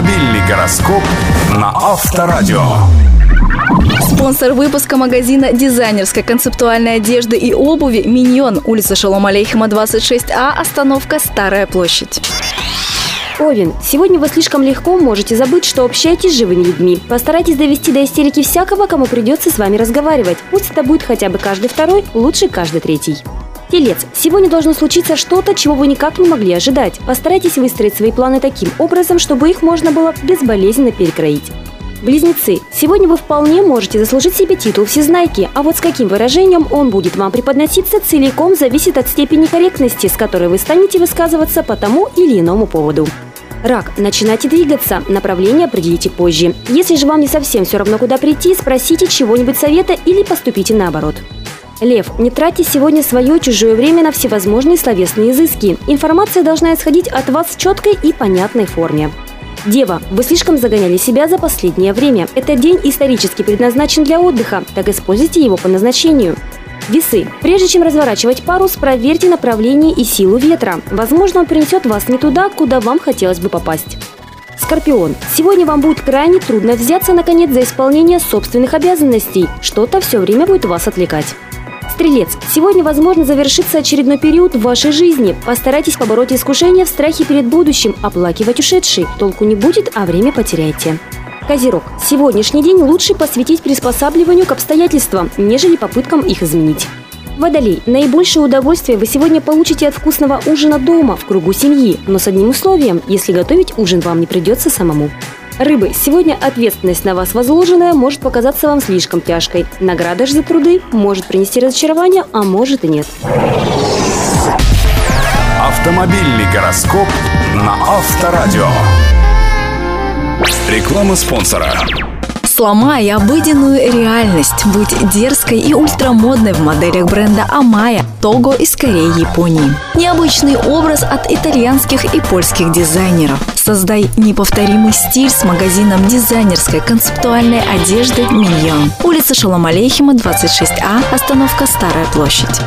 Автомобильный гороскоп на Авторадио. Спонсор выпуска магазина дизайнерской концептуальной одежды и обуви «Миньон», улица Шалом Алейхима, 26А, остановка «Старая площадь». Овен, сегодня вы слишком легко можете забыть, что общаетесь с живыми людьми. Постарайтесь довести до истерики всякого, кому придется с вами разговаривать. Пусть это будет хотя бы каждый второй, лучше каждый третий. Телец, сегодня должно случиться что-то, чего вы никак не могли ожидать. Постарайтесь выстроить свои планы таким образом, чтобы их можно было безболезненно перекроить. Близнецы, сегодня вы вполне можете заслужить себе титул всезнайки, а вот с каким выражением он будет вам преподноситься, целиком зависит от степени корректности, с которой вы станете высказываться по тому или иному поводу. Рак. Начинайте двигаться. Направление определите позже. Если же вам не совсем все равно, куда прийти, спросите чего-нибудь совета или поступите наоборот. Лев, не тратьте сегодня свое чужое время на всевозможные словесные изыски. Информация должна исходить от вас в четкой и понятной форме. Дева, вы слишком загоняли себя за последнее время. Этот день исторически предназначен для отдыха, так используйте его по назначению. Весы. Прежде чем разворачивать парус, проверьте направление и силу ветра. Возможно, он принесет вас не туда, куда вам хотелось бы попасть. Скорпион. Сегодня вам будет крайне трудно взяться, наконец, за исполнение собственных обязанностей. Что-то все время будет вас отвлекать. Стрелец. Сегодня, возможно, завершится очередной период в вашей жизни. Постарайтесь побороть искушение в страхе перед будущим, оплакивать ушедший. Толку не будет, а время потеряйте. Козерог. Сегодняшний день лучше посвятить приспосабливанию к обстоятельствам, нежели попыткам их изменить. Водолей. Наибольшее удовольствие вы сегодня получите от вкусного ужина дома, в кругу семьи, но с одним условием, если готовить ужин вам не придется самому. Рыбы, сегодня ответственность на вас возложенная может показаться вам слишком тяжкой. Награда же за труды может принести разочарование, а может и нет. Автомобильный гороскоп на Авторадио. Реклама спонсора. Сломай обыденную реальность. Будь дерзкой и ультрамодной в моделях бренда Амая, Того из Кореи, Японии. Необычный образ от итальянских и польских дизайнеров. Создай неповторимый стиль с магазином дизайнерской концептуальной одежды «Миньон». Улица Шалом Алейхима, 26А, остановка Старая площадь.